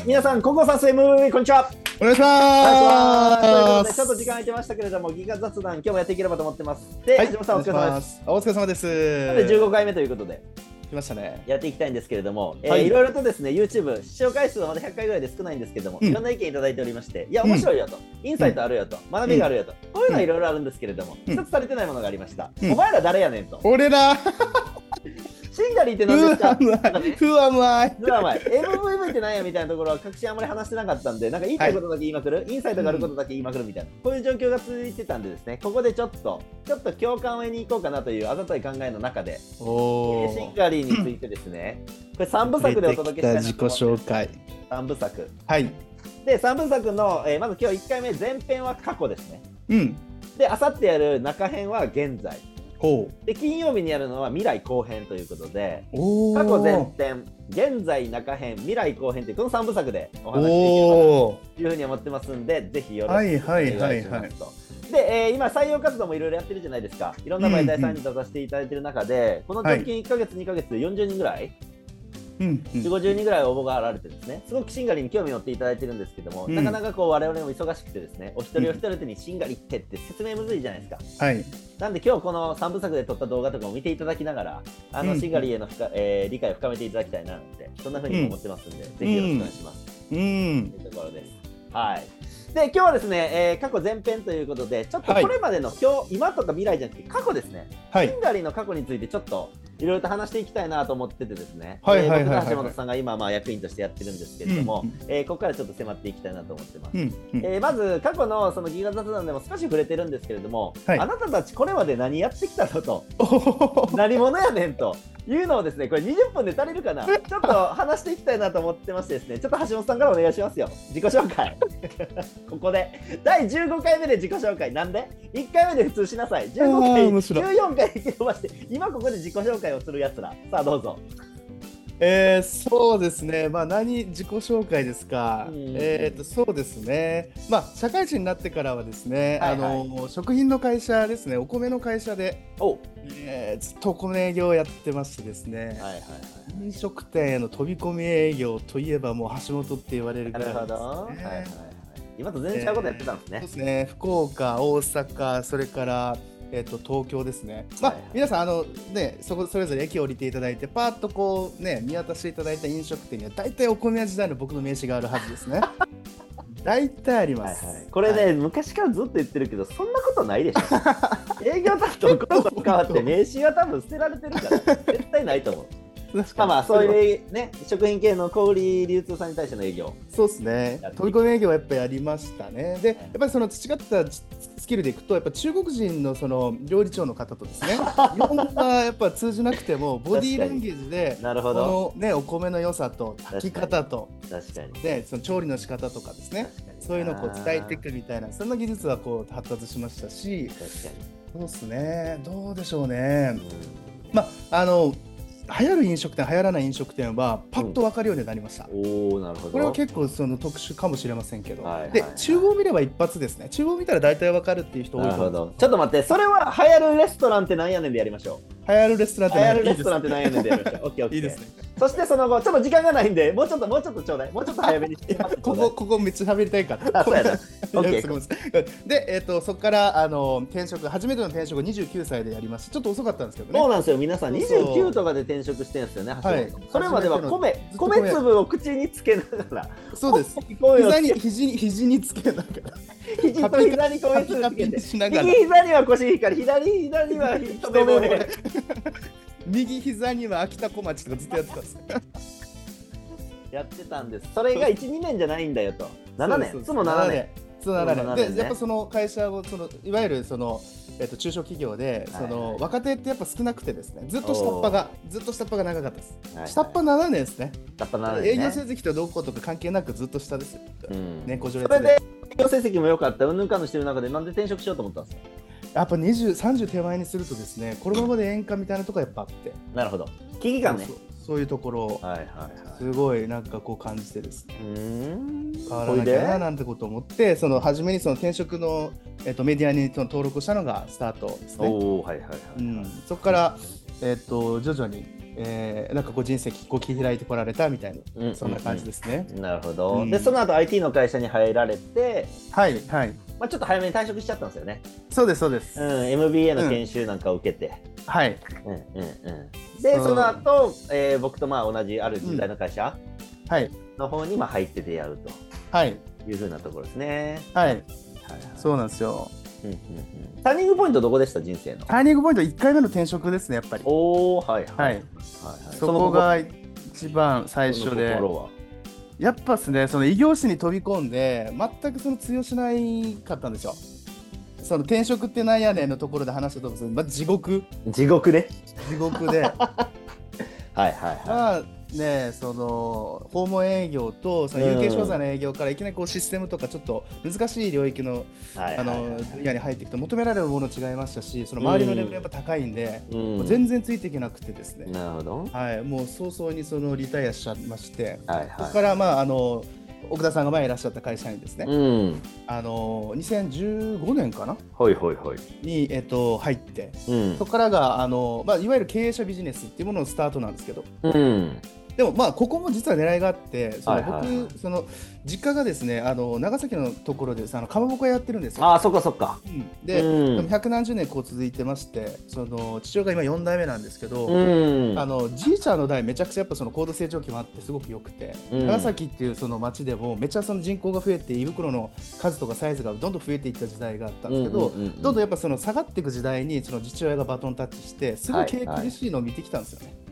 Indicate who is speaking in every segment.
Speaker 1: はい、皆さん、ココサス MVV、こんにちは。
Speaker 2: お願いし
Speaker 1: というこ。ちょっと時間空いてましたけれども、ギガ雑談、今日もやっていければと思ってます。で、
Speaker 2: はい、
Speaker 1: さん、お疲れ様です。
Speaker 2: す。お疲れ様です。
Speaker 1: で、15回目ということで、
Speaker 2: 来ましたね。
Speaker 1: やっていきたいんですけれども、えー
Speaker 2: はい
Speaker 1: いろいろとですね、YouTube、視聴回数はまだ100回ぐらいで少ないんですけども、
Speaker 2: うん
Speaker 1: いろんな意見いただいておりまして、いや、面白いよと、インサイトあるよと、学びがあるよと、こういうのはいろいろあるんですけれども、
Speaker 2: うん
Speaker 1: 一つされてないものがありました。
Speaker 2: うん
Speaker 1: お前ら誰やねんと。
Speaker 2: 俺ら、
Speaker 1: シンガリーって
Speaker 2: ふ
Speaker 1: 何ですか？
Speaker 2: わむ
Speaker 1: なんかね
Speaker 2: わい、ふわむわい。
Speaker 1: ドラマ MVV ってなんやみたいなところは確信あんまり話してなかったんで、なんか言いたいことだけ言いまくる、インサイトがあることだけ言いまくるみたいな、こういう状況が続いてたんでですね、ここでちょっと、ちょっと共感を得に行こうかなというあざとい考えの中で、
Speaker 2: お
Speaker 1: えーシンガリーについてですね、これ3部作でお届けしたいな
Speaker 2: 自己紹介。
Speaker 1: 3部作。
Speaker 2: はい。
Speaker 1: で、3部作の、えーまず今日1回目、前編は過去ですね。
Speaker 2: うん。
Speaker 1: で、あさってやる中編は現在。で、金曜日にやるのは未来後編ということで。過去前編、現在中編、未来後編というこの3部作でお話ししていければな
Speaker 2: おお。
Speaker 1: というふうに思ってますんで、ぜひよろしくお
Speaker 2: はい
Speaker 1: 願
Speaker 2: はいい
Speaker 1: し
Speaker 2: はいはい
Speaker 1: ますと。で、えー今、採用活動もいろいろやってるじゃないですか。いろんな媒体さんに出させていただいてる中で、この直近1ヶ月、2ヶ月で40人ぐらい、
Speaker 2: うんうん。
Speaker 1: 4、50人ぐらい応募があられてですね、すごくシンガリーに興味を持っていただいてるんですけども、
Speaker 2: うん
Speaker 1: なかなかこう我々も忙しくてですね、お一人お一人手にシンガリーってって説明むずいじゃないですか。
Speaker 2: はい。
Speaker 1: なんで今日この3部作で撮った動画とかも見ていただきながら、あの
Speaker 2: うん
Speaker 1: シンガリーへの深、えー理解を深めていただきたいなって、そんなふうに思ってますんで、ぜひよろしくお願いします。
Speaker 2: うん。
Speaker 1: というところです。はい。で、今日はですね、えー過去前編ということで、ちょっと
Speaker 2: はい
Speaker 1: これまでの今日、今とか未来じゃなくて、過去ですね、
Speaker 2: はい
Speaker 1: シン。ガリーの過去についてちょっといろいろと話していきたいなと思っててですね、
Speaker 2: はいはいはいはい
Speaker 1: 橋本さんが今、まあ、役員としてやってるんですけれども、
Speaker 2: うん
Speaker 1: えーここからちょっと迫っていきたいなと思ってます。
Speaker 2: うんうん。
Speaker 1: えーまず過去のそのギガ雑談でも少し触れてるんですけれども、
Speaker 2: はい。
Speaker 1: あなたたちこれまで何やってきたのと。何者やねんというのをですねこれ20分で足りるかな？ちょっと話していきたいなと思ってましてですねちょっと橋本さんからお願いしますよ。自己紹介。ここで。第15回目で自己紹介。なんで？1回目で普通しなさい。15
Speaker 2: あ
Speaker 1: 回
Speaker 2: ー面白い。
Speaker 1: 14回伸ばして今ここで自己紹介をするやつら。さあどうぞ。
Speaker 2: えー、そうですね、まあ、何、自己紹介ですか、
Speaker 1: うん。
Speaker 2: えーと、そうですね、まあ、社会人になってからはですね、
Speaker 1: はいはい。
Speaker 2: あの食品の会社ですね、お米の会社で、
Speaker 1: お。
Speaker 2: えーずっとお米営業をやってましてですね、
Speaker 1: はいはいはい。
Speaker 2: 飲食店への飛び込み営業といえば、もう橋本って言われる
Speaker 1: な
Speaker 2: ぐらいです、
Speaker 1: るほど、はいはいはい。今と全然違うことやってたんですね。
Speaker 2: そう、ですね、福岡、大阪、それから、えっと東京ですね。まあ、皆さんあのねそこそれぞれ駅を降りていただいてパーッとこうね見渡していただいた飲食店には大体お米屋時代の僕の名刺があるはずですね。大体あります。
Speaker 1: はいはい、これね、
Speaker 2: はい
Speaker 1: 昔からずっと言ってるけど、そんなことないでしょ。営業担当この子変わって、名刺は多分捨てられてるから、絶対ないと思う。
Speaker 2: 確
Speaker 1: まあまあ、そう
Speaker 2: う
Speaker 1: いうね、食品系の小売流通さんに対しての営業。
Speaker 2: そうですね。飛び込み営業はやっぱりやりましたね。でやっぱりその培ったスキルでいくとやっぱ中国人のその料理長の方とですね。日本語がやっぱ通じなくてもボディーランゲージで
Speaker 1: なるほど。
Speaker 2: ねお米の良さと炊き方と
Speaker 1: 確かに。
Speaker 2: でその調理の仕方とかですね。そういうのをこう伝えていくみたいなそんな技術はこう発達しましたし。
Speaker 1: 確か
Speaker 2: そうですね。どうでしょうね。
Speaker 1: に。
Speaker 2: まああの流行る飲食店流行らない飲食店はパッと分かるようになりました、
Speaker 1: うん、おおなるほど。
Speaker 2: これは結構その特殊かもしれませんけど、
Speaker 1: はいはいはい。
Speaker 2: で厨房を見れば一発ですね。厨房を見たら大体分かるっていう人多い
Speaker 1: なるほ
Speaker 2: と思う
Speaker 1: ど。ちょっと待って、それは流行るレストランってなんやねんでやりましょ
Speaker 2: 流行るレストランっ
Speaker 1: う。
Speaker 2: て
Speaker 1: 流行るレストランってんやねんでやりましょう。オッケーオッケー。
Speaker 2: いいですね。
Speaker 1: そしてその後、ちょっと時間がないんで、もうちょっと、もうちょっとちょうだい。もうちょっと早めにして。
Speaker 2: ここここめっちゃ喋りたいか。ら
Speaker 1: あそうやな。
Speaker 2: いや
Speaker 1: OK
Speaker 2: すごいでえっとそこからあの転職初めての転職29歳でやりましたちょっと遅かったんですけどね。
Speaker 1: そうなんですよ、皆さん、
Speaker 2: そうそう。
Speaker 1: 29とかで転職してるんですよね、
Speaker 2: はい。
Speaker 1: それまでは米
Speaker 2: 米
Speaker 1: 米粒を口につけながら、
Speaker 2: そうです。膝に肘に肘につけながら
Speaker 1: 肘と膝に米
Speaker 2: カピカピに
Speaker 1: 粒つけて、右膝にはコシヒカリ、左膝には一目。
Speaker 2: 右膝には秋田小町とかずっとやってたんですよ。
Speaker 1: やってたんです。それが1、2年じゃないんだよと。7年、いつも7年。
Speaker 2: そう7年
Speaker 1: そう7年ね。
Speaker 2: でやっぱその会社をそのいわゆるそのえっと中小企業でその若手ってやっぱ少なくてですね。ずっと下っ端がずっと下っ端が長かったです。
Speaker 1: はい
Speaker 2: 下っ端7年ですね。
Speaker 1: やっぱ7
Speaker 2: 営
Speaker 1: 年、ね。
Speaker 2: 業成績とどうこうとか関係なくずっと下ですよ。
Speaker 1: うん。
Speaker 2: ねご序列
Speaker 1: で、営業成績も良かった、うんぬんかんぬんしてる中で、なんで転職しようと思ったんですか？
Speaker 2: やっぱ20、30手前にするとですね、このままで演歌みたいなとこやっぱあって、
Speaker 1: なるほど。危機感ね
Speaker 2: そう。いうところを
Speaker 1: はいはいはい。
Speaker 2: すごいなんかこう感じてですね。変わらなきゃななんてことを思って、その初めにその転職の、えっとメディアにその登録したのがスタートですね。
Speaker 1: おおはいはいはい。
Speaker 2: うん、そこから、えっと徐々にえーなんかこう人生こう切り開いてこられたみたいな、そんな感じですね。
Speaker 1: なるほど、
Speaker 2: うん。
Speaker 1: でその後 IT の会社に入られて、
Speaker 2: はいはい。
Speaker 1: まあ、ちょっと早めに退職しちゃったんですよね、
Speaker 2: そうですそうです。
Speaker 1: うん、MBA の研修なんかを受けて、
Speaker 2: はい。
Speaker 1: うんうんうん、で
Speaker 2: そ
Speaker 1: の後、えー僕とまあ同じある人材の会社
Speaker 2: はい。
Speaker 1: の方にまあ入って出会う
Speaker 2: はい。
Speaker 1: というふうなところですね。
Speaker 2: はい。
Speaker 1: はいはい。
Speaker 2: そうなんですよ。
Speaker 1: うんうんうんターニングポイントどこでした？人生の。
Speaker 2: ターニングポイント1回目の転職ですねやっぱり。
Speaker 1: おおはいはい。
Speaker 2: はい。
Speaker 1: はいはい。
Speaker 2: そこが一番最初で。やっぱですね、その異業種に飛び込んで、全くその通用しないかったんですよ。その転職ってなんやねんのところで話したと思うんですけど、まあ、地獄、
Speaker 1: 地獄で
Speaker 2: 地獄で、
Speaker 1: はいはいは
Speaker 2: まあね、その訪問営業とその有形商材の営業からいきなりこうシステムとかちょっと難しい領域の分野に入っていくと求められるもの違いましたし、その周りのレベルやっぱ高いんで、
Speaker 1: うん。
Speaker 2: 全然ついていけなくてですね、
Speaker 1: なるほど。
Speaker 2: はい、もう早々にそのリタイアしちゃいまして、
Speaker 1: はいはい。
Speaker 2: ここからまああの奥田さんが前いらっしゃった会社にですね、
Speaker 1: うん。
Speaker 2: あの2015年かな？
Speaker 1: ほいほいほい。
Speaker 2: に、えっと、入って、
Speaker 1: うん。
Speaker 2: そこからがあの、まあ、いわゆる経営者ビジネスっていうもののスタートなんですけど、
Speaker 1: うん
Speaker 2: でもまあここも実は狙いがあって、その
Speaker 1: はいはいはい。
Speaker 2: 僕、その実家がですねあの長崎のところであのかまぼこ屋やってるんですよ。
Speaker 1: ああそっかそっか。
Speaker 2: うん。で、
Speaker 1: うん。
Speaker 2: 百何十年こう続いてまして、その父親が今4代目なんですけど、
Speaker 1: うん。
Speaker 2: あのじいちゃんの代めちゃくちゃやっぱその高度成長期もあってすごく良くて、
Speaker 1: うん。
Speaker 2: 長崎っていうその町でもめちゃその人口が増えて胃袋の数とかサイズがどんどん増えていった時代があったんですけど、
Speaker 1: うんうんうんうん。
Speaker 2: どんどんやっぱその下がっていく時代にその父親がバトンタッチしてすごい経営
Speaker 1: はい。はい
Speaker 2: 厳しいのを見てきたんですよね。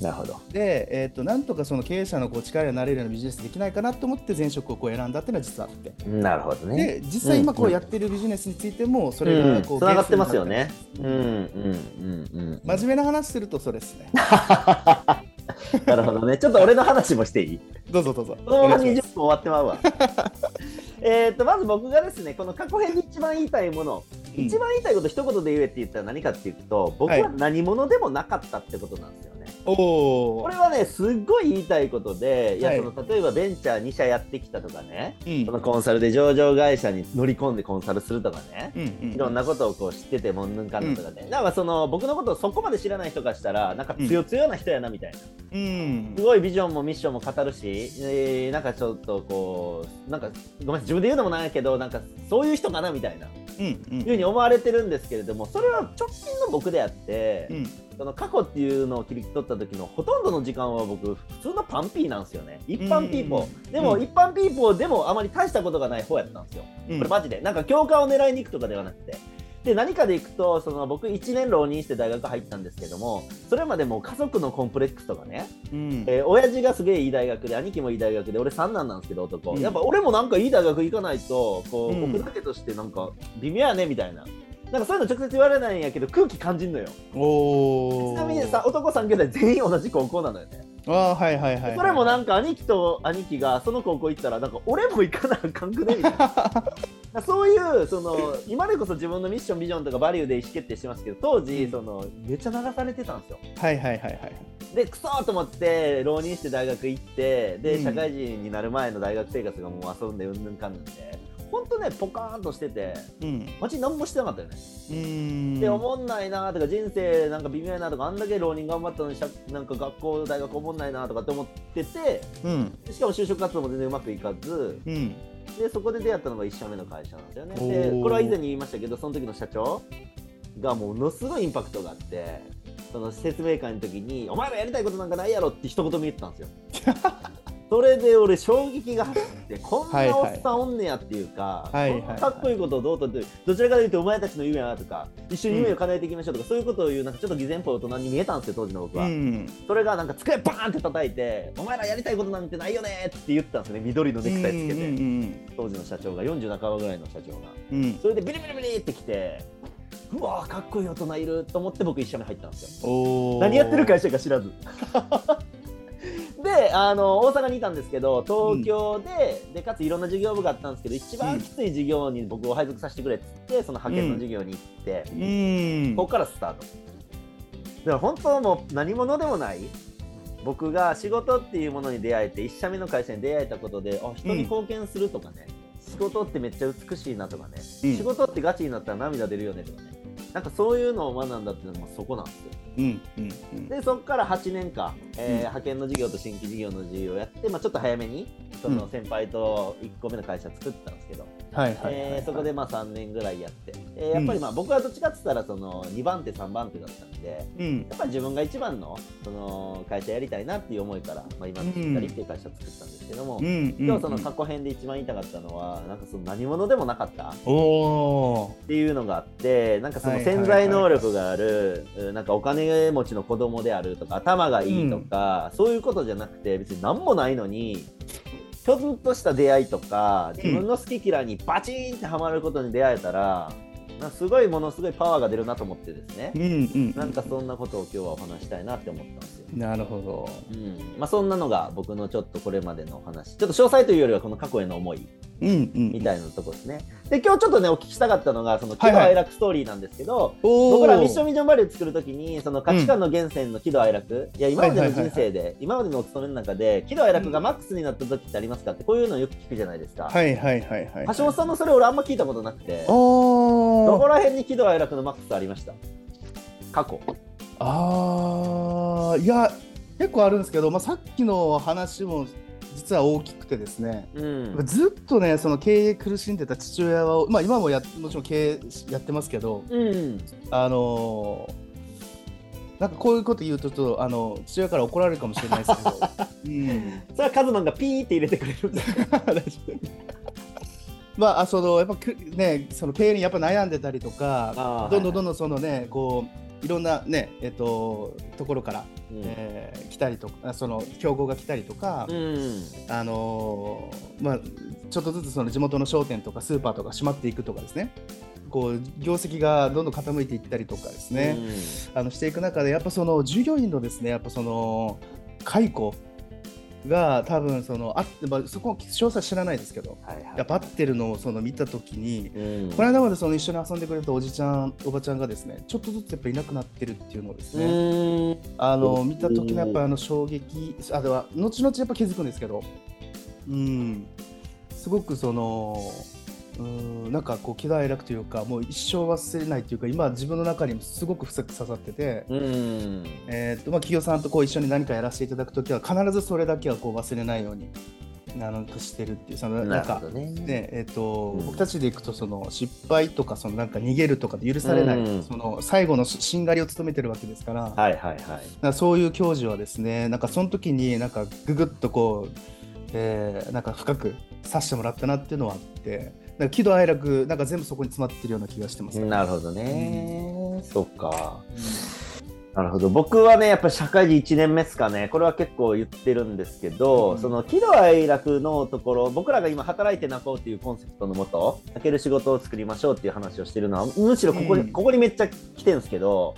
Speaker 1: なるほど。
Speaker 2: で、えー、となんとかその経営者のこう力になれるようなビジネスできないかなと思って前職をこう選んだっていうのは実はあって。
Speaker 1: なるほどね。
Speaker 2: で実際今こうやってるビジネスについてもそれ
Speaker 1: うん。
Speaker 2: がこう、
Speaker 1: つながってますよね。うんうんうんうん
Speaker 2: 真面目な話するとそれですね。
Speaker 1: なるほどね。ちょっと俺の話もしていい？
Speaker 2: どうぞどうぞ。
Speaker 1: このまま20
Speaker 2: お願いし
Speaker 1: 分終わってまうわ。えっとまず僕がですねこの過去編で一番言いたいもの、
Speaker 2: うん。
Speaker 1: 一番言いたいこと一言で言えって言ったら何かっていうと僕は何者でもなかったってことなんですよ。ね、
Speaker 2: おお
Speaker 1: これはねすっごい言いたいことでいや、
Speaker 2: はい。
Speaker 1: その例えばベンチャー2社やってきたとかね、
Speaker 2: うん。
Speaker 1: そのコンサルで上場会社に乗り込んでコンサルするとかね、
Speaker 2: うんうん。
Speaker 1: いろんなことをこう知っててもんぬんかんぬんとかね、だからその僕のことをそこまで知らない人からしたらなんか強強な人やなみたいな、
Speaker 2: うん。
Speaker 1: すごいビジョンもミッションも語るし、えーなんかちょっとこうなんかごめん自分で言うのもないけどなんかそういう人かなみたいな。
Speaker 2: うん。
Speaker 1: いうふうに思われてるんですけれどもそれは直近の僕であって、
Speaker 2: うん
Speaker 1: その過去っていうのを切り取った時のほとんどの時間は僕普通のパンピーなんですよね。一般ピーポー、
Speaker 2: うん
Speaker 1: でも、
Speaker 2: うん
Speaker 1: 一般ピーポーでもあまり大したことがない方やったんですよ、
Speaker 2: うん。
Speaker 1: これマジで。なんか教科を狙いに行くとかではなくて。で何かでいくとその僕1年浪人して大学入ったんですけどもそれまでも家族のコンプレックスとかね、
Speaker 2: うん。
Speaker 1: えー親父がすげえいい大学で兄貴もいい大学で俺三男なんですけど男、
Speaker 2: うん。
Speaker 1: やっぱ俺もなんかいい大学行かないとこう、
Speaker 2: うん。
Speaker 1: 僕だけとしてなんか微妙やねみたいななんかそういうの直接言われないんやけど空気感じんのよ。
Speaker 2: おお
Speaker 1: ちなみにさ男3兄弟全員同じ高校なのよね。
Speaker 2: ああはいはいはいはい。
Speaker 1: それもなんか兄貴と兄貴がその高校行ったらなんか俺も行かなあかんくねみたいな。そういうその今でこそ自分のミッションビジョンとかバリューで意思決定してますけど当時そのめっちゃ流されてたんですよ。
Speaker 2: はいはいはいはい。
Speaker 1: でクソーと思って浪人して大学行ってで、
Speaker 2: うん。
Speaker 1: 社会人になる前の大学生活がもう遊んでうんぬんかんぬんでほんとねポカーンとしてて
Speaker 2: うん。
Speaker 1: マジ何もしてなかったよね、
Speaker 2: ん。
Speaker 1: で思んないなとか人生なんか微妙やなとかあんだけ浪人頑張ったのになんか学校大学思んないなとかって思ってて
Speaker 2: うん。
Speaker 1: でしかも就職活動も全然うまくいかず。
Speaker 2: うん。
Speaker 1: でそこで出会ったのが1社目の会社なんですよね。
Speaker 2: お
Speaker 1: で
Speaker 2: ー
Speaker 1: これは以前に言いましたけどその時の社長がものすごいインパクトがあってその説明会の時に「お前らやりたいことなんかないやろ」って一言も言ってたんですよ それで俺衝撃が走ってこんなおっさんおんねやっていうか、
Speaker 2: はいはい。
Speaker 1: かっこいいことをどうとってどちらかというとお前たちの夢はとか一緒に夢を叶えていきましょうとか、そういうことを言うなんかちょっと偽善っぽい大人に見えたんですよ当時の僕は、
Speaker 2: うん
Speaker 1: それがなんか机バーンって叩いてお前らやりたいことなんてないよねって言ったんですよね緑のネクタイつけて、
Speaker 2: うんうん
Speaker 1: 当時の社長が40半ばぐらいの社長が。
Speaker 2: うん。うん
Speaker 1: それでビリビリビリってきてうわーかっこいい大人いると思って僕一緒に入ったんですよ。何やってる会社か知らずであの大阪にいたんですけど東京で,、でかついろんな事業部があったんですけど一番きつい事業に僕を配属させてくれっつってその派遣の事業に行って、
Speaker 2: うん。
Speaker 1: ここからスタート。だから本当もう何者でもない僕が仕事っていうものに出会えて1社目の会社に出会えたことであ人に貢献するとかね、仕事ってめっちゃ美しいなとかね、
Speaker 2: うん。
Speaker 1: 仕事ってガチになったら涙出るよねとかねなんかそういうのを学んだっていうのもそこなんですよ。
Speaker 2: うんうんうん。
Speaker 1: でそこから8年間、えー
Speaker 2: うん。
Speaker 1: 派遣の事業と新規事業の事業をやって、まあ、ちょっと早めにその先輩と1個目の会社作ったんですけど、
Speaker 2: はいはいはいはい。
Speaker 1: えーそこでまあ3年ぐらいやって、えーやっぱりまあ僕はどっちかって言ったらその2番手3番手だったんで
Speaker 2: うん。
Speaker 1: やっぱり自分が一番のその会社やりたいなっていう思いから、まあ、今のしっかりっていう会社作ったんですけども、
Speaker 2: うん。うん
Speaker 1: 今日その過去編で一番言いたかったのはなんかその何者でもなかった
Speaker 2: おお
Speaker 1: っていうのがあってなんかその潜在能力がある、うんなんかお金持ちの子供であるとか頭がいいとか、そういうことじゃなくて別に何もないのにちょっとした出会いとか自分の好き嫌いにバチーンってはまることに出会えたら、すごいものすごいパワーが出るなと思ってですね、
Speaker 2: うんうん
Speaker 1: なんかそんなことを今日はお話したいなって思ったんですよ。
Speaker 2: なるほど。
Speaker 1: うん。まあ、そんなのが僕のちょっとこれまでのお話。ちょっと詳細というよりはこの過去への思い。
Speaker 2: うんうん。
Speaker 1: みたいなところですね。で今日ちょっとねお聞きしたかったのがその喜
Speaker 2: はいはい。
Speaker 1: 怒哀楽ストーリーなんですけど、
Speaker 2: おー。
Speaker 1: 僕らミッションビジョンバリュー作るときにその価値観の源泉の喜怒哀楽、いや今までの人生で、今までのお勤めの中で喜怒哀楽がマックスになった時ってありますかってこういうのよく聞くじゃないですか。
Speaker 2: はいはいはいはい
Speaker 1: 橋本さんのそれ俺あんま聞いたことなくてどこら辺に喜怒哀楽のマックスありました？過去。
Speaker 2: あーいや結構あるんですけど、まあ、さっきの話も実は大きくてですね、
Speaker 1: うん。
Speaker 2: ずっとねその経営苦しんでた父親は、まあ、今もやもちろん経営やってますけど
Speaker 1: うん。
Speaker 2: あのーなんかこういうこと言うとちょっとあの父親から怒られるかもしれないですけど、うん、
Speaker 1: それはカズマンがピーって入れてくれるんだ
Speaker 2: まああそのやっぱくねその経営にやっぱ悩んでたりとかどんどんどんどんそのねこういろんなねえっとところから、
Speaker 1: うん。
Speaker 2: えー来たりとかその競合が来たりとか、
Speaker 1: うん。
Speaker 2: あのーまあちょっとずつその地元の商店とかスーパーとか閉まっていくとかですね。こう業績がどんどん傾いていったりとかですね、あのしていく中でやっぱその従業員のですねやっぱその解雇が多分そのあそこは詳細知らないですけど
Speaker 1: はいはい。
Speaker 2: やっぱ合ってるのをその見た時に
Speaker 1: うん。
Speaker 2: この間までその一緒に遊んでくれたおじちゃんおばちゃんがですねちょっとずつやっぱいなくなってるっていうのをですね、
Speaker 1: うん。
Speaker 2: あの見た時のやっぱあの衝撃あでは後々やっぱ気づくんですけどうん。すごくそのうんなんかこう喜怒哀楽というかもう一生忘れないというか今自分の中にもすごく深く刺さってて、
Speaker 1: うん。
Speaker 2: えーっとまあ、企業さんとこう一緒に何かやらせていただく時は必ずそれだけはこう忘れないようにあのしてるっていうそのなんか
Speaker 1: ね。
Speaker 2: ねえーと
Speaker 1: うん。
Speaker 2: 僕たちでいくとその失敗とかそのなんか逃げるとかで許されない、
Speaker 1: うん。
Speaker 2: その最後のししんがりを務めてるわけですから,、
Speaker 1: はいはいはい。
Speaker 2: らそういう教授はですねなんかその時になんかぐぐっとこう、えーなんか深くさしてもらったなっていうのはあってなんか喜怒哀楽なんか全部そこに詰まってるような気がしてます、
Speaker 1: なるほどね、そっか。なるほど。僕はねやっぱり社会人1年目ですかね。これは結構言ってるんですけど、
Speaker 2: うん。
Speaker 1: その喜怒哀楽のところ僕らが今働いて泣こうっていうコンセプトのもと泣ける仕事を作りましょうっていう話をしてるのはむしろここに,、
Speaker 2: うん。
Speaker 1: ここにめっちゃ来てるんですけど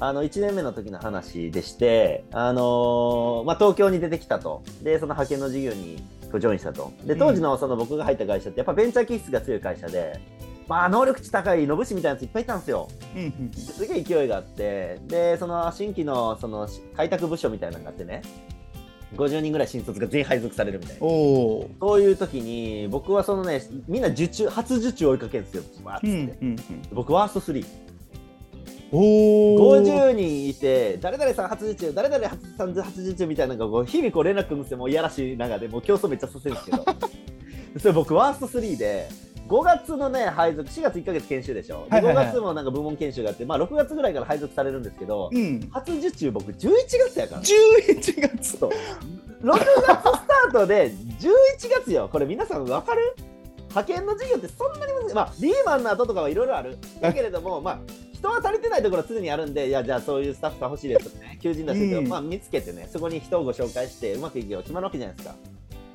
Speaker 1: あの1年目の時の話でして、あのーまあ、東京に出てきたと。でその派遣の事業にジョインしたと。で当時のその僕が入った会社ってやっぱベンチャー気質が強い会社で、まあ、能力値高い野節みたいなやついっぱいいたんですよ。すげえ勢いがあって。でその新規のその開拓部署みたいなのがあってね。50人ぐらい新卒が全員配属されるみたいな。そういう時に僕はそのねみんな受注初受注追いかけるんですよ。
Speaker 2: うん
Speaker 1: 僕ワースト3
Speaker 2: おお
Speaker 1: 50人いて誰々さん初受注誰々初さん初受注みたいなのがこう日々こう連絡くるんですよ。もういやらしい中でもう競争めっちゃさせるんですけど。それ僕ワースト3で5月のね配属4月1か月研修でしょ、で
Speaker 2: はいはいはい。
Speaker 1: 5月もなんか部門研修があって、まあ、6月ぐらいから配属されるんですけど、
Speaker 2: うん。
Speaker 1: 初受注僕11月やから。
Speaker 2: 11月。
Speaker 1: そう6月スタートで11月よ。これ皆さん分かる？派遣の授業ってそんなに難しい。まあリーマンの後とかはいろいろある。だけれどもまあ人は足りてないところは常にあるんでいやじゃあそういうスタッフさん欲しいですとかね求人出してまあ、見つけてねそこに人をご紹介してうまくいけば決まるわけじゃないですか。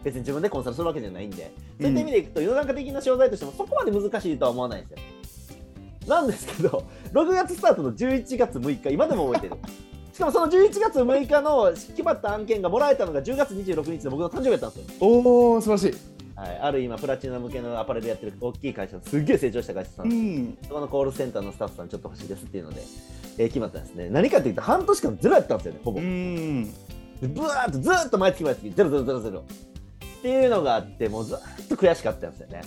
Speaker 1: 別に自分でコンサルするわけじゃないんで。そういった意味でいくと世の中的な商材としてもそこまで難しいとは思わないんですよ。なんですけど6月スタートの11月6日今でも覚えてる。しかもその11月6日の決まった案件がもらえたのが10月26日の僕の誕生日だったんですよ、
Speaker 2: おお素晴らしい
Speaker 1: はい、ある今プラチナ向けのアパレルやってる大きい会社すっげえ成長した会社さん、
Speaker 2: うん。
Speaker 1: そこのコールセンターのスタッフさんちょっと欲しいですっていうので、えー決まったんですね。何かっていうと半年間ゼロやったんですよねほぼ、
Speaker 2: うん。
Speaker 1: でブワーっとずーっと毎月毎月ゼロゼロゼロゼロ。っていうのがあってもうずーっと悔しかったんですよね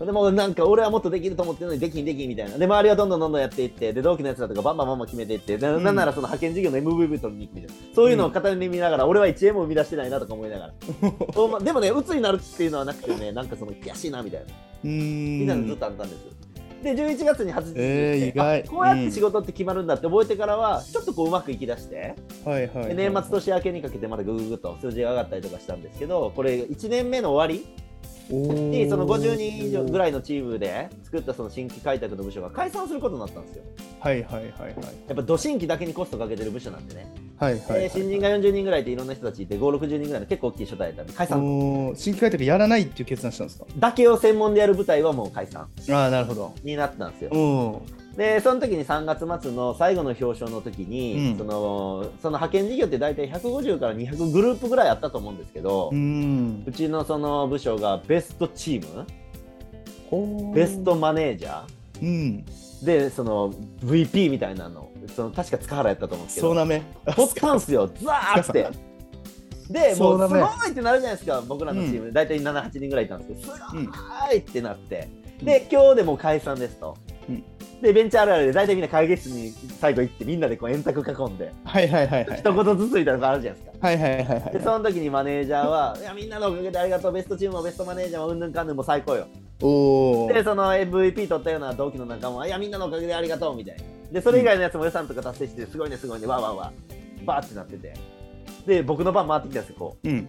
Speaker 1: でもなんか俺はもっとできると思ってるのにできんできんみたいな。で周りはどんどんどんどんやっていってで同期のやつらとかバンバンバンバン決めていってなんならその派遣事業の MVP 取りに行くみたいなそういうのを片目に見ながら俺は1円も生み出してないなとか思いながら。でもね鬱になるっていうのはなくてねなんかその悔しいなみたいな。みたいなのずっとあったんですよ。で11月に初実
Speaker 2: えー意外。
Speaker 1: こうやって仕事って決まるんだって覚えてからはちょっとこううまくいきだして、
Speaker 2: はいはい、はい。
Speaker 1: で年末年明けにかけてまだぐぐぐっと数字が上がったりとかしたんですけどこれ1年目の終わりにその50人以上ぐ
Speaker 2: い。
Speaker 1: らいのチームで作ったその新規開拓の部署が解散することになったんですよ
Speaker 2: はいはいはいはい。
Speaker 1: やっぱど新規だけにコストかけてる部署なんでね、
Speaker 2: はいはい、はい。
Speaker 1: で新人が40人ぐらいでいろんな人たちいて560人ぐらいの結構大きい所在だったんで解散
Speaker 2: 新規開拓やらないっていう決断したんですか？
Speaker 1: だけを専門でやる部隊はもう解散
Speaker 2: ああ、なるほど。
Speaker 1: になったんですよ
Speaker 2: お
Speaker 1: でその時に3月末の最後の表彰の時に、
Speaker 2: うん。
Speaker 1: そのその派遣事業って大体150から200グループぐらいあったと思うんですけど、
Speaker 2: うーん。
Speaker 1: う。ちのその部署がベストチームベストマネージャ
Speaker 2: うん。
Speaker 1: ーでその VP みたいなのその確か塚原やったと思うんですけど
Speaker 2: そうなめ。
Speaker 1: 取ったんすよザーって。でも
Speaker 2: そう
Speaker 1: すごいってなるじゃないですか僕らのチーム、大体78人ぐらいいたんですけどすごいってなって、で今日でもう解散ですと、
Speaker 2: うん
Speaker 1: でベンチャーあるあるで大体みんな会議室に最後行ってみんなでこう円卓囲んで。
Speaker 2: はいはいはいはい。
Speaker 1: 一言ずつみたいなのがあるじゃないですか。
Speaker 2: はいはいはいはい。
Speaker 1: でその時にマネージャーは「いやみんなのおかげでありがとうベストチームもベストマネージャーもうんぬんかんぬんも最高よ」
Speaker 2: おお。
Speaker 1: でその MVP 取ったような同期の仲間は「いやみんなのおかげでありがとう」みたいな。でそれ以外のやつも予算とか達成してすごいねすごいねわーわーわー。バーってなってて。で僕の番回ってきたんですよこ
Speaker 2: う。ん。
Speaker 1: う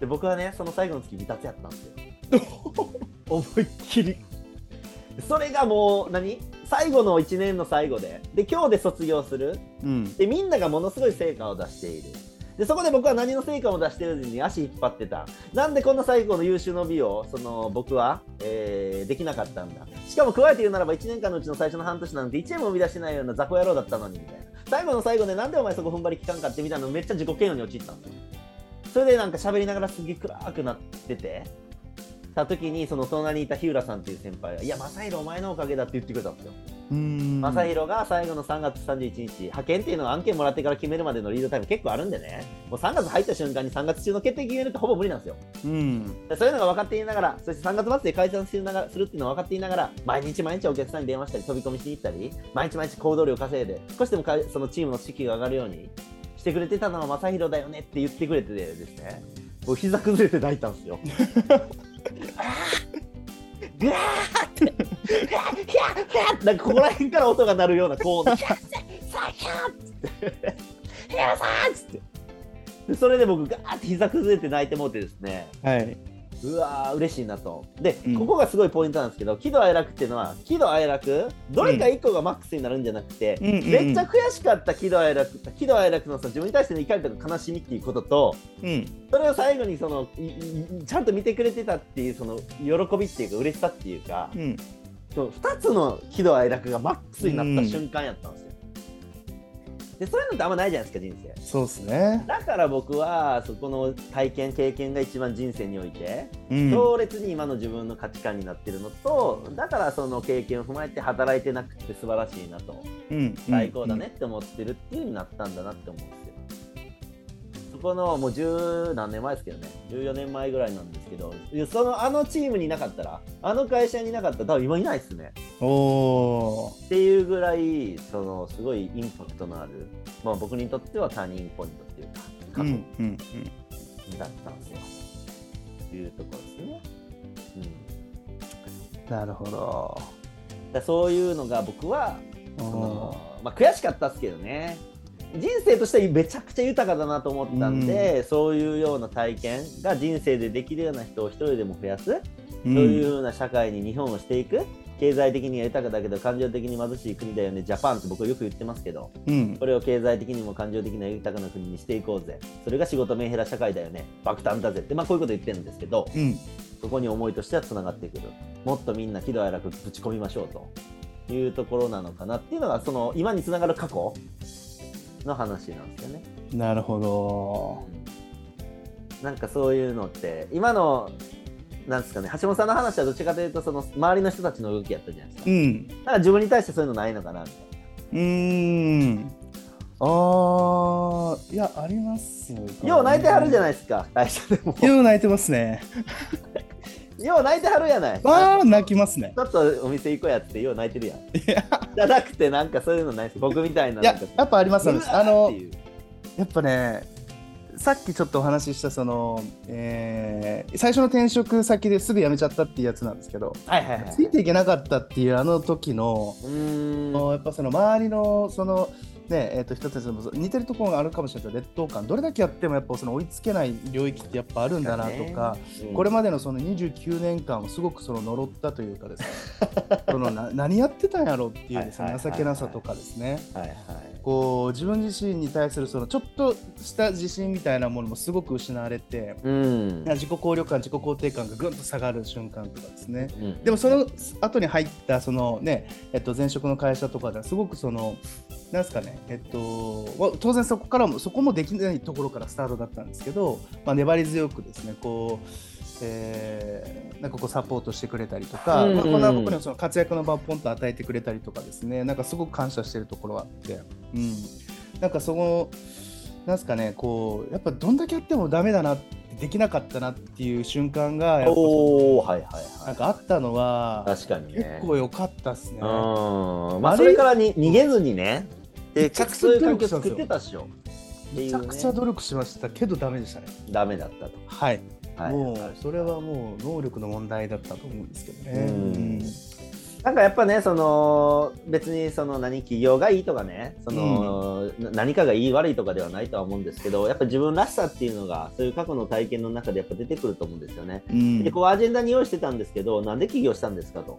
Speaker 1: で僕はねその最後の月未達やったんですよ。思いっきり。それがもう何？最後の1年の最後で。で今日で卒業する。
Speaker 2: うん。
Speaker 1: でみんながものすごい成果を出している。でそこで僕は何の成果も出してるのに足引っ張ってた。なんでこんな最後の優秀の美をその僕は、えーできなかったんだ。しかも加えて言うならば1年間のうちの最初の半年なんて1円も生み出してないような雑魚野郎だったのにみたいな。最後の最後でなんでお前そこ踏ん張り聞かんかってみたいなのめっちゃ自己嫌悪に陥ったんですよそれでなんか喋りながらすげえ暗くなっててた時にその隣にいた日浦さんっていう先輩が「いや正宏お前のおかげだ」って言ってくれたんですよ。正弘が最後の3月31日、派遣っていうのは案件もらってから決めるまでのリードタイム結構あるんでね、もう3月入った瞬間に3月中の決定決めるってほぼ無理なんですよ。
Speaker 2: うん。
Speaker 1: でそういうのが分かっていながら、そして3月末で解散するながらするっていうのが分かっていながら、毎日毎日お客さんに電話したり、飛び込みしに行ったり、毎日毎日行動量稼いで、少しでもかそのチームの士気が上がるようにしてくれてたのは正弘だよねって言ってくれてですね、もう膝崩れて泣いたんですよ。ぐわーって、ひゃーひゃーひゃー。なんかここら辺から音が鳴るような高音で、ひゃーさあひゃーっつって、ひゃーさーっつって。でそれで僕、ガーって膝崩れて泣いてもうてですね、
Speaker 2: はい。
Speaker 1: うわー嬉しいなと。で、
Speaker 2: うん
Speaker 1: ここがすごいポイントなんですけど、喜怒哀楽っていうのは、喜怒哀楽、どれか1個がマックスになるんじゃなくて、
Speaker 2: うん
Speaker 1: めっちゃ悔しかった喜怒哀楽、喜怒哀楽のその自分に対しての怒りとか悲しみっていうことと、
Speaker 2: うん。
Speaker 1: それを最後にそのちゃんと見てくれてたっていうその喜びっていうか嬉しさっていうか、
Speaker 2: うん。
Speaker 1: その2つの喜怒哀楽がマックスになった瞬間やったんですよ。でそういうのってあんまないじゃないですか人生。
Speaker 2: そうですね。
Speaker 1: だから僕はそこの体験経験が一番人生において
Speaker 2: うん。
Speaker 1: 強烈に今の自分の価値観になってるのとだからその経験を踏まえて働いてなくて素晴らしいなと
Speaker 2: うん。
Speaker 1: 最高だねって思ってるっていう風になったんだなって思うんですこのもう十何年前ですけどね14年前ぐらいなんですけどそのあのチームにいなかったらあの会社にいなかったら多分今いないですね
Speaker 2: うん。おー。
Speaker 1: っていうぐらいそのすごいインパクトのある、まあ、僕にとってはターニングポイントっていうか過
Speaker 2: うん。
Speaker 1: 去
Speaker 2: うん。
Speaker 1: だったんですよ、というところですね。うん
Speaker 2: なるほど。
Speaker 1: だそういうのが僕はそ
Speaker 2: お
Speaker 1: の、まあ、悔しかったですけどね人生としてはめちゃくちゃ豊かだなと思ったんで、そういうような体験が人生でできるような人を一人でも増やす、
Speaker 2: ー。
Speaker 1: そういうような社会に日本をしていく。経済的には豊かだけど感情的に貧しい国だよね。ジャパンって僕はよく言ってますけど
Speaker 2: うん。
Speaker 1: これを経済的にも感情的には豊かな国にしていこうぜ。それが仕事メンヘラ社会だよね。爆誕だぜ。ってまあこういうこと言ってるんですけど
Speaker 2: うん。
Speaker 1: そこに思いとしてはつながってくる。もっとみんな喜怒哀楽ぶち込みましょうというところなのかな。っていうのがその今につながる過去の話なんですよね。
Speaker 2: なるほど。
Speaker 1: なんかそういうのって今のなんですかね橋本さんの話はどっちかというとその周りの人たちの動きやったじゃないですか。
Speaker 2: うん。
Speaker 1: だから自分に対してそういうのないのかなみたいな。
Speaker 2: うーん。あー、いや、あります、
Speaker 1: よう泣いてはるじゃ
Speaker 2: い。
Speaker 1: ないですか会社でも。
Speaker 2: よう泣いてますね。
Speaker 1: よう泣いてはるやない。
Speaker 2: まあ泣きますね
Speaker 1: ちょっとお店行こうやってよう泣いてるやん。
Speaker 2: いや
Speaker 1: じゃなくてなんかそういうのないです。僕みたいない
Speaker 2: ややっぱありますあのやっぱねさっきちょっとお話ししたその、えー最初の転職先ですぐ辞めちゃったっていうやつなんですけど、
Speaker 1: はいはいはい。
Speaker 2: ついていけなかったっていうあの時の。やっぱその周りのそのねえー、と人たちも似てるところがあるかもしれないけど劣等感どれだけやってもやっぱその追いつけない領域ってやっぱあるんだなとか、
Speaker 1: うん。
Speaker 2: これまでのその29年間をすごくその呪ったというかですね そのな何やってたんやろうっていうですね情けなさとかですね。
Speaker 1: はいはい。
Speaker 2: こう自分自身に対するそのちょっとした自信みたいなものもすごく失われて
Speaker 1: うん。
Speaker 2: 自己効力感自己肯定感がぐんと下がる瞬間とかですね。
Speaker 1: うん。
Speaker 2: でもその後に入ったそのね、えっと、前職の会社とかではすごくそのなんですかねえっとわ当然そこからもそこもできないところからスタートだったんですけど、まあ、粘り強くですねこう、えーなんかこうサポートしてくれたりとか、
Speaker 1: うんうん
Speaker 2: まあ、僕にもその活躍の場をポンと与えてくれたりとかですねなんかすごく感謝してるところがあって、うん、なんかそのなんですかねこうやっぱどんだけやってもダメだなってできなかったなっていう瞬間がやっぱ
Speaker 1: おおはいはいはい。
Speaker 2: なんかあったのは
Speaker 1: 確かにね
Speaker 2: 結。構良かったですね。
Speaker 1: うん。まあそれからに逃げずにね。で、
Speaker 2: めちゃくちゃ
Speaker 1: そう作ってたっしょ。
Speaker 2: めちゃくちゃ努力しましたけどダメでしたね。
Speaker 1: ダメだったと。
Speaker 2: はい。
Speaker 1: はい
Speaker 2: もう
Speaker 1: はい
Speaker 2: それはもう能力の問題だったと思うんですけどね。
Speaker 1: うんなんかやっぱね、その別にその何企業がいいとかね、その、な何かがいい悪いとかではないとは思うんですけど、やっぱ自分らしさっていうのが、そういう過去の体験の中でやっぱ出てくると思うんですよね。
Speaker 2: うん
Speaker 1: で、こうアジェンダに用意してたんですけど、なんで起業したんですかと。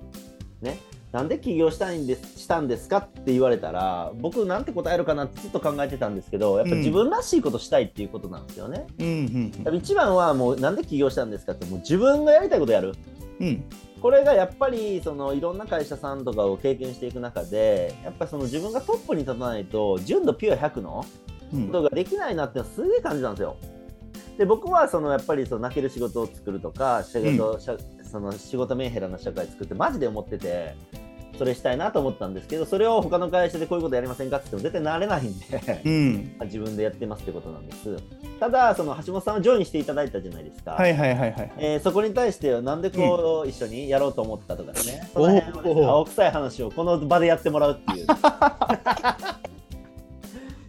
Speaker 1: ね。なんで起業したいんですしたんですかって言われたら、僕なんて答えるかなってずっと考えてたんですけど、やっぱ自分らしいことしたいっていうことなんですよね。
Speaker 2: うんうん
Speaker 1: やっぱ一番はもうなんで起業したんですかって、もう自分がやりたいことやる。
Speaker 2: うん
Speaker 1: これがやっぱりそのいろんな会社さんとかを経験していく中でやっぱりその自分がトップに立たないと純度ピュア100の
Speaker 2: うん
Speaker 1: ことができないなってすげえ感じたんですよ。で僕はそのやっぱりその泣ける仕事を作るとか仕事、しゃその仕事メンヘラな社会作ってマジで思っててそれしたいなと思ったんですけどそれを他の会社でこういうことやりませんかって言っても絶対なれないんで
Speaker 2: うん
Speaker 1: 自分でやってますってことなんです。ただその橋本さんはジョインしていただいたじゃないですか。
Speaker 2: はいはいはいはい。
Speaker 1: えーそこに対してはなんでこう、一緒にやろうと思ったとかね、その辺をですね青臭い話をこの場でやってもらうっていう。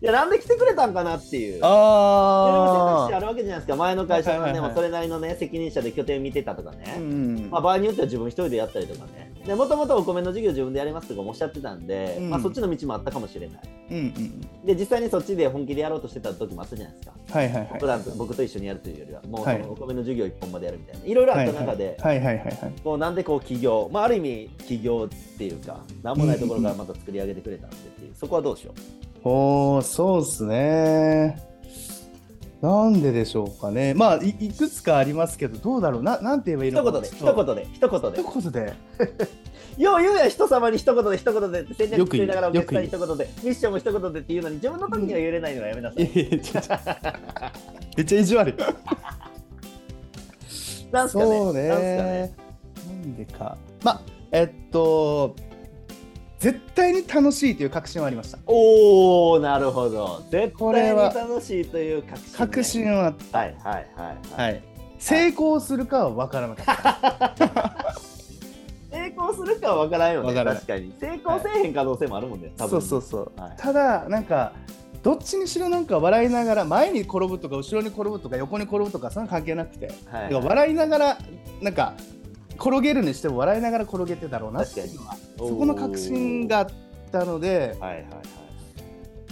Speaker 1: いや、なんで来てくれたんかなっていう。選択肢
Speaker 2: あ
Speaker 1: あるわけじゃないですか、前の会社のね、
Speaker 2: はいはいはいはい。
Speaker 1: もうそれなりのね、責任者で拠点見てたとかね、
Speaker 2: あ。うん
Speaker 1: まあ、場合によっては自分一人でやったりとかね、でもともとお米の授業自分でやりますとかもおっしゃってたんで、
Speaker 2: うん。
Speaker 1: まあ、そっちの道もあったかもしれない。
Speaker 2: うんうん
Speaker 1: で、実際にそっちで本気でやろうとしてた時もあったじゃないですか。
Speaker 2: はいはいはい。
Speaker 1: 僕らと僕と一緒にやるというよりは、もうそ
Speaker 2: はい。
Speaker 1: のお米の授業一本までやるみたいな、いろいろあった中で、
Speaker 2: はい。はいはいはい。
Speaker 1: こうなんでこう起業、まあ、ある意味起業っていうか、なんもないところからまた作り上げてくれたんでっていう、そこはどうしよ
Speaker 2: おーそうっすね。なんででしょうかね。まあいいくつかありますけどどうだろうななんて言えば
Speaker 1: う。
Speaker 2: いいのか
Speaker 1: 一言で、一言で、一言で。
Speaker 2: 一言で。
Speaker 1: よう言うやん、人様に一言で、一言でって戦略作りながらお客さんに
Speaker 2: よ
Speaker 1: 一言で、ミッションも一言でっていうのに、自分の時には言えれないのはやめなさい。
Speaker 2: めっちゃ意地悪い。
Speaker 1: なんすかね。
Speaker 2: そうね
Speaker 1: なんね。
Speaker 2: なんでか。まあ、えっと、絶対に楽しいという確信はありました。
Speaker 1: おー、なるほど。絶対に
Speaker 2: これは
Speaker 1: 楽しいという確信、ね。
Speaker 2: 確信はあっ
Speaker 1: はいはいはい、
Speaker 2: た。
Speaker 1: はい。
Speaker 2: はい。成功するかは分からなかった。
Speaker 1: 成功するかは分からんよね。確かに。成功せえへん可能性もあるもんね。多分
Speaker 2: そうそうそう。
Speaker 1: はい
Speaker 2: ただ、なんか、どっちにしろなんか笑いながら前に転ぶとか後ろに転ぶとか横に転ぶとかそんな関係なくて、
Speaker 1: はい
Speaker 2: なんか笑いながらなんか転げるにしても笑いながら転げてたろうな。っていうのはそこの確信があったので
Speaker 1: はいはいはい。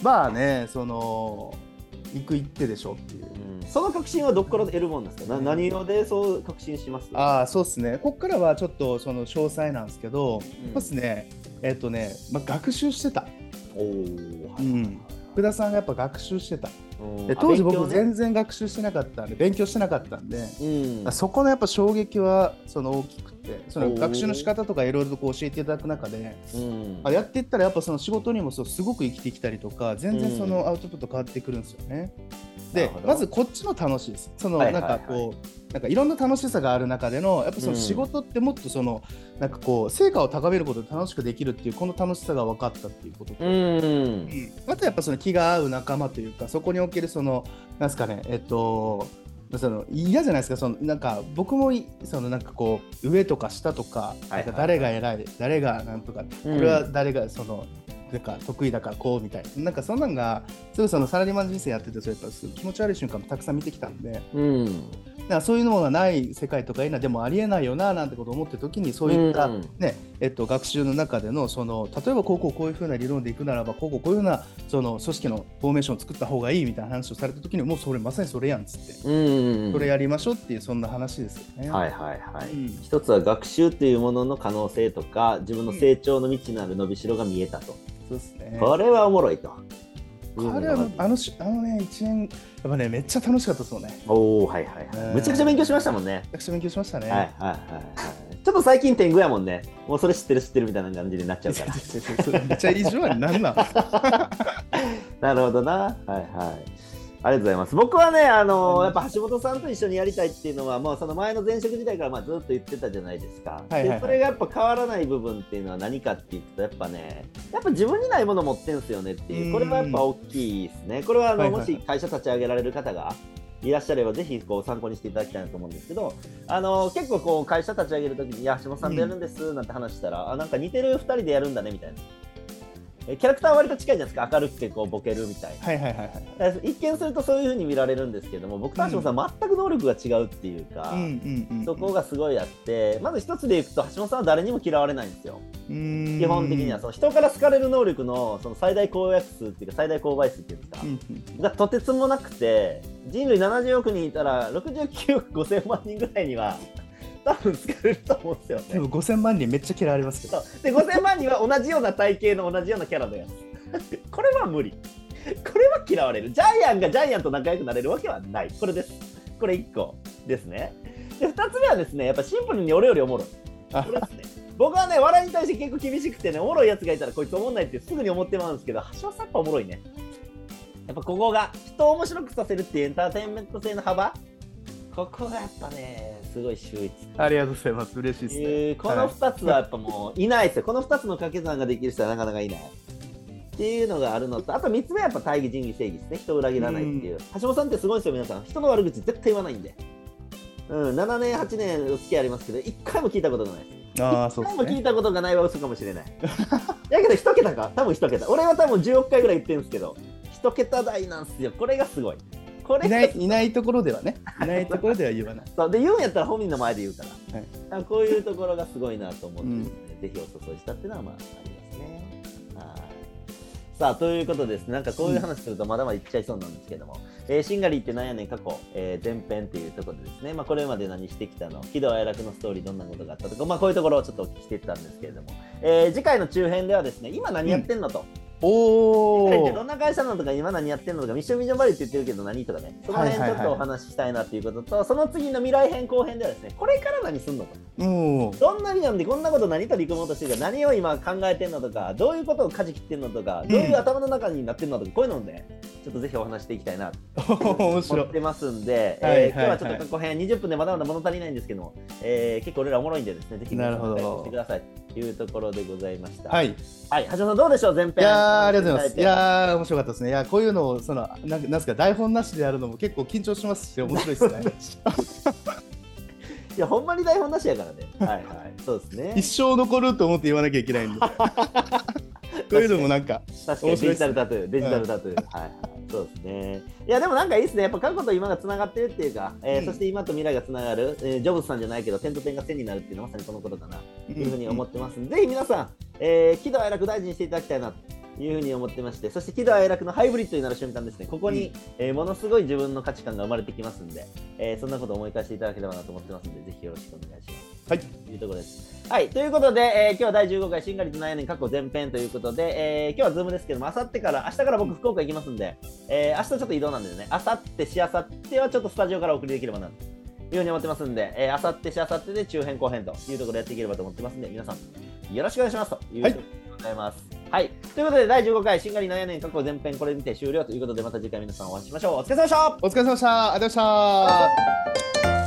Speaker 2: まあねその行く一手でしょっていう。
Speaker 1: うん。その確信はどこから得るもんですか？な何をでそう確信します？
Speaker 2: ああそうですね。ここからはちょっとその詳細なんですけど、
Speaker 1: うん。
Speaker 2: そうですね。えっ、とね、まあ、学習してた、
Speaker 1: おーはい。
Speaker 2: うん、福田さんがやっぱ学習してた。
Speaker 1: うん。
Speaker 2: で当時僕全然学習してなかったんで勉強してなかったんで、
Speaker 1: うん。
Speaker 2: そこのやっぱ衝撃はその大きくてその学習の仕方とかいろいろとこう教えていただく中で
Speaker 1: うん。
Speaker 2: あやっていったらやっぱその仕事にもそうすごく生きてきたりとか全然そ
Speaker 1: うん。
Speaker 2: のアウトプット変わってくるんですよね。でまずこっちの楽しいです。その
Speaker 1: ははいはい。
Speaker 2: ないんかこうなんかいろんな楽しさがある中でのやっぱその仕事ってもっとそのなんかこう成果を高めることで楽しくできるっていうこの楽しさが分かったっていうことと、
Speaker 1: うん。
Speaker 2: うん。あとやっぱその気が合う仲間というかそこにおけるそのなんですかねえっとその嫌じゃないですか。そのなんか僕もいそのなんかこう上とか下とか,、誰が偉い誰がなんとか、
Speaker 1: うん。
Speaker 2: これは誰がそのなんか得意だからこうみたいな。なんかそんなんがすごいそのサラリーマン人生やっててそれやっぱ気持ち悪い瞬間もたくさん見てきたんで。
Speaker 1: うん。
Speaker 2: だからそういうのがない世界とかいいなでもありえないよななんてことを思ってる時にそういった、
Speaker 1: うん。
Speaker 2: ねえっと、学習の中でのその例えばこうこうこういうふうな理論でいくならばこうこうこういうふうなその組織のフォーメーションを作った方がいいみたいな話をされた時にもうそれまさにそれやんっつって、
Speaker 1: うん。
Speaker 2: それやりましょうっていうそんな話ですよね。
Speaker 1: はいはいはい、
Speaker 2: うん
Speaker 1: 一つは学習っていうものの可能性とか自分の成長の道なる伸びしろが見えたと、
Speaker 2: ですね。
Speaker 1: これはおもろいと。
Speaker 2: 彼はあのしあのね一年やっぱねめっちゃ楽しかったですもんね。
Speaker 1: おおはいはいはい、
Speaker 2: うん
Speaker 1: むちゃくちゃ勉強しましたもんね。
Speaker 2: めちゃくちゃ勉強しましたね。
Speaker 1: はいはいはいはい。ちょっと最近天狗やもんね。もうそれ知ってる知ってるみたいな感じになっちゃうから。
Speaker 2: めっちゃ意地悪なんなん？
Speaker 1: なるほどな。はいはい。ありがとうございます。僕はね、あのやっぱ橋本さんと一緒にやりたいっていうのは、もうその前の前職時代からまあずっと言ってたじゃないですか。
Speaker 2: はいはいはい
Speaker 1: で、それがやっぱ変わらない部分っていうのは何かっていうと、やっぱね、やっぱ自分にないもの持ってんすよねっていうう、
Speaker 2: ん
Speaker 1: これはやっぱ大きいですね。これはあの、
Speaker 2: はいはいはい
Speaker 1: もし会社立ち上げられる方が、いらっしゃればぜひこう参考にしていただきたいなと思うんですけど、あの結構こう会社立ち上げるときに、いや、橋本さんとやるんですなんて話したら、あなんか似てる2人でやるんだねみたいな。えキャラクターは割と近いじゃないですか、明るくてこうボケるみたいな。
Speaker 2: はいはいはいはい。
Speaker 1: 一見するとそういうふうに見られるんですけども僕と橋本さん、全く能力が違うっていうか、
Speaker 2: うん。
Speaker 1: そこがすごいあってまず一つでいくと橋本さんは誰にも嫌われないんですよ。基
Speaker 2: 基
Speaker 1: 本的には。その人から好かれる能力のその最大公約数っていうか最大公倍数っていうんですか、がとてつもなくて人類70億人いたら69億5000万人ぐらいには多分好かれると思うんですよね。
Speaker 2: でも5000万人めっちゃ嫌われますけど。
Speaker 1: で5000万人は同じような体型の同じようなキャラのやつこれは無理。これは嫌われる。ジャイアンがジャイアンと仲良くなれるわけはない。これです。これ1個ですね。で2つ目はですねやっぱシンプルに俺よりおもろい。
Speaker 2: あ。
Speaker 1: これですね。僕はね笑いに対して結構厳しくてねおもろいやつがいたらこいつおもんないってすぐに思ってまうんですけど橋本さんやっぱおもろいね。やっぱここが人を面白くさせるっていうエンターテインメント性の幅。ここがやっぱねすごい秀逸
Speaker 2: ありがとうございます。嬉しいですね。
Speaker 1: えーこの2つはやっぱもういないですよ、この2つの掛け算ができる人はなかなかいない。っていうのがあるのと、あと3つ目はやっぱ大義、仁義、正義ですね、人を裏切らないっていう、橋本さんってすごいですよ、皆さん、人の悪口絶対言わないんで、うん、7年、8年お付き合いありますけど、1回も聞いたことがないです。
Speaker 2: ああ、そう
Speaker 1: 1回も聞い。たことがないは嘘かもしれない。だけど、1桁か、多分1桁。俺は多分10億回ぐらい言ってるんですけど、1桁台なんですよ、これがすごい。これ。
Speaker 2: いないいないところではね。いないところでは言わない。
Speaker 1: そう。で言うんやったら本人の前で言うから、
Speaker 2: はい。
Speaker 1: あこういうところがすごいなと思ってね、
Speaker 2: うん。
Speaker 1: ぜひお誘いしたっていうのはまあありますね。はい。さあということですなんかこういう話するとまだまだ言っちゃいそうなんですけども、えーシンガリーってなんやねん過去、えー前編っていうところでですね、まあ、これまで何してきたの？喜怒哀楽のストーリーどんなことがあったとか、まあ、こういうところをちょっとお聞きしていったんですけれども、えー次回の中編ではですね今何やってんのと、
Speaker 2: おお。
Speaker 1: どんな会社なのとか今何やってんのとかミッションビジョンバリューって言ってるけど何とかねその辺ちょっとお話ししたいなということと、その次の未来編後編ではですねこれから何すんのと
Speaker 2: おー
Speaker 1: どんなビジョンでこんなこと何取り組もうとしてるか何を今考えてんのとかどういうことを舵切ってんのとかどういう頭の中になってんのとかこういうのをねちょっとぜひお話していきたいな思っ。てますんで、
Speaker 2: はい
Speaker 1: えー
Speaker 2: はい
Speaker 1: 今日はちょっと過去編20分でまだまだ物足りないんですけども、えー結構俺らおもろいんでですねぜひ皆さんしてくださいというところでございました。、
Speaker 2: はいい。
Speaker 1: はい、橋本さんどうでしょう前編
Speaker 2: いありがとうございます。い
Speaker 1: や
Speaker 2: 面白かったですね。いやこういうのをそのなんなんですか台本なしでやるのも結構緊張しますし面白いですね。
Speaker 1: いやほんまに台本なしやからね。はいはいそうですね。
Speaker 2: 一生残ると思って言わなきゃいけないんで。こういうのもなんか
Speaker 1: 確かにデジタルタトゥー、デジタルタトゥー、はいはい、そうですね。いや、でもなんかいいですね、やっぱ過去と今がつながってるっていうか、えー
Speaker 2: うん
Speaker 1: そして今と未来がつながる、えージョブズさんじゃないけど、点と点が線になるっていうのはまさにこのことかなというふうに思ってますんで、ぜひ皆さん、えー喜怒哀楽大事にしていただきたいなというふうに思ってまして、そして喜怒哀楽のハイブリッドになる瞬間ですね、ここに、えーものすごい自分の価値観が生まれてきますんで、えーそんなことを思い返していただければなと思ってますんで、ぜひよろしくお願いします。
Speaker 2: はい。
Speaker 1: というところです。はい、ということで、えー今日は第15回、 Singerlyってなんやねん過去前編ということで、えー今日はズームですけども、あさってから、明日から僕、福岡行きますんで、えー明日ちょっと移動なんでね、あさって、しあさってはちょっとスタジオからお送りできればなというふうに思ってますんで、えー、あさって、しあさってで中編後編というところでやっていければと思ってますんで、皆さん、よろしくお願いしますという
Speaker 2: はい
Speaker 1: ございます。はい、ということで、第15回、しんがり悩年過去前編、これにて終了ということで、また次回皆さんお会いしましょう。お疲れ様でした
Speaker 2: お疲れ様でした。ありがとうございました。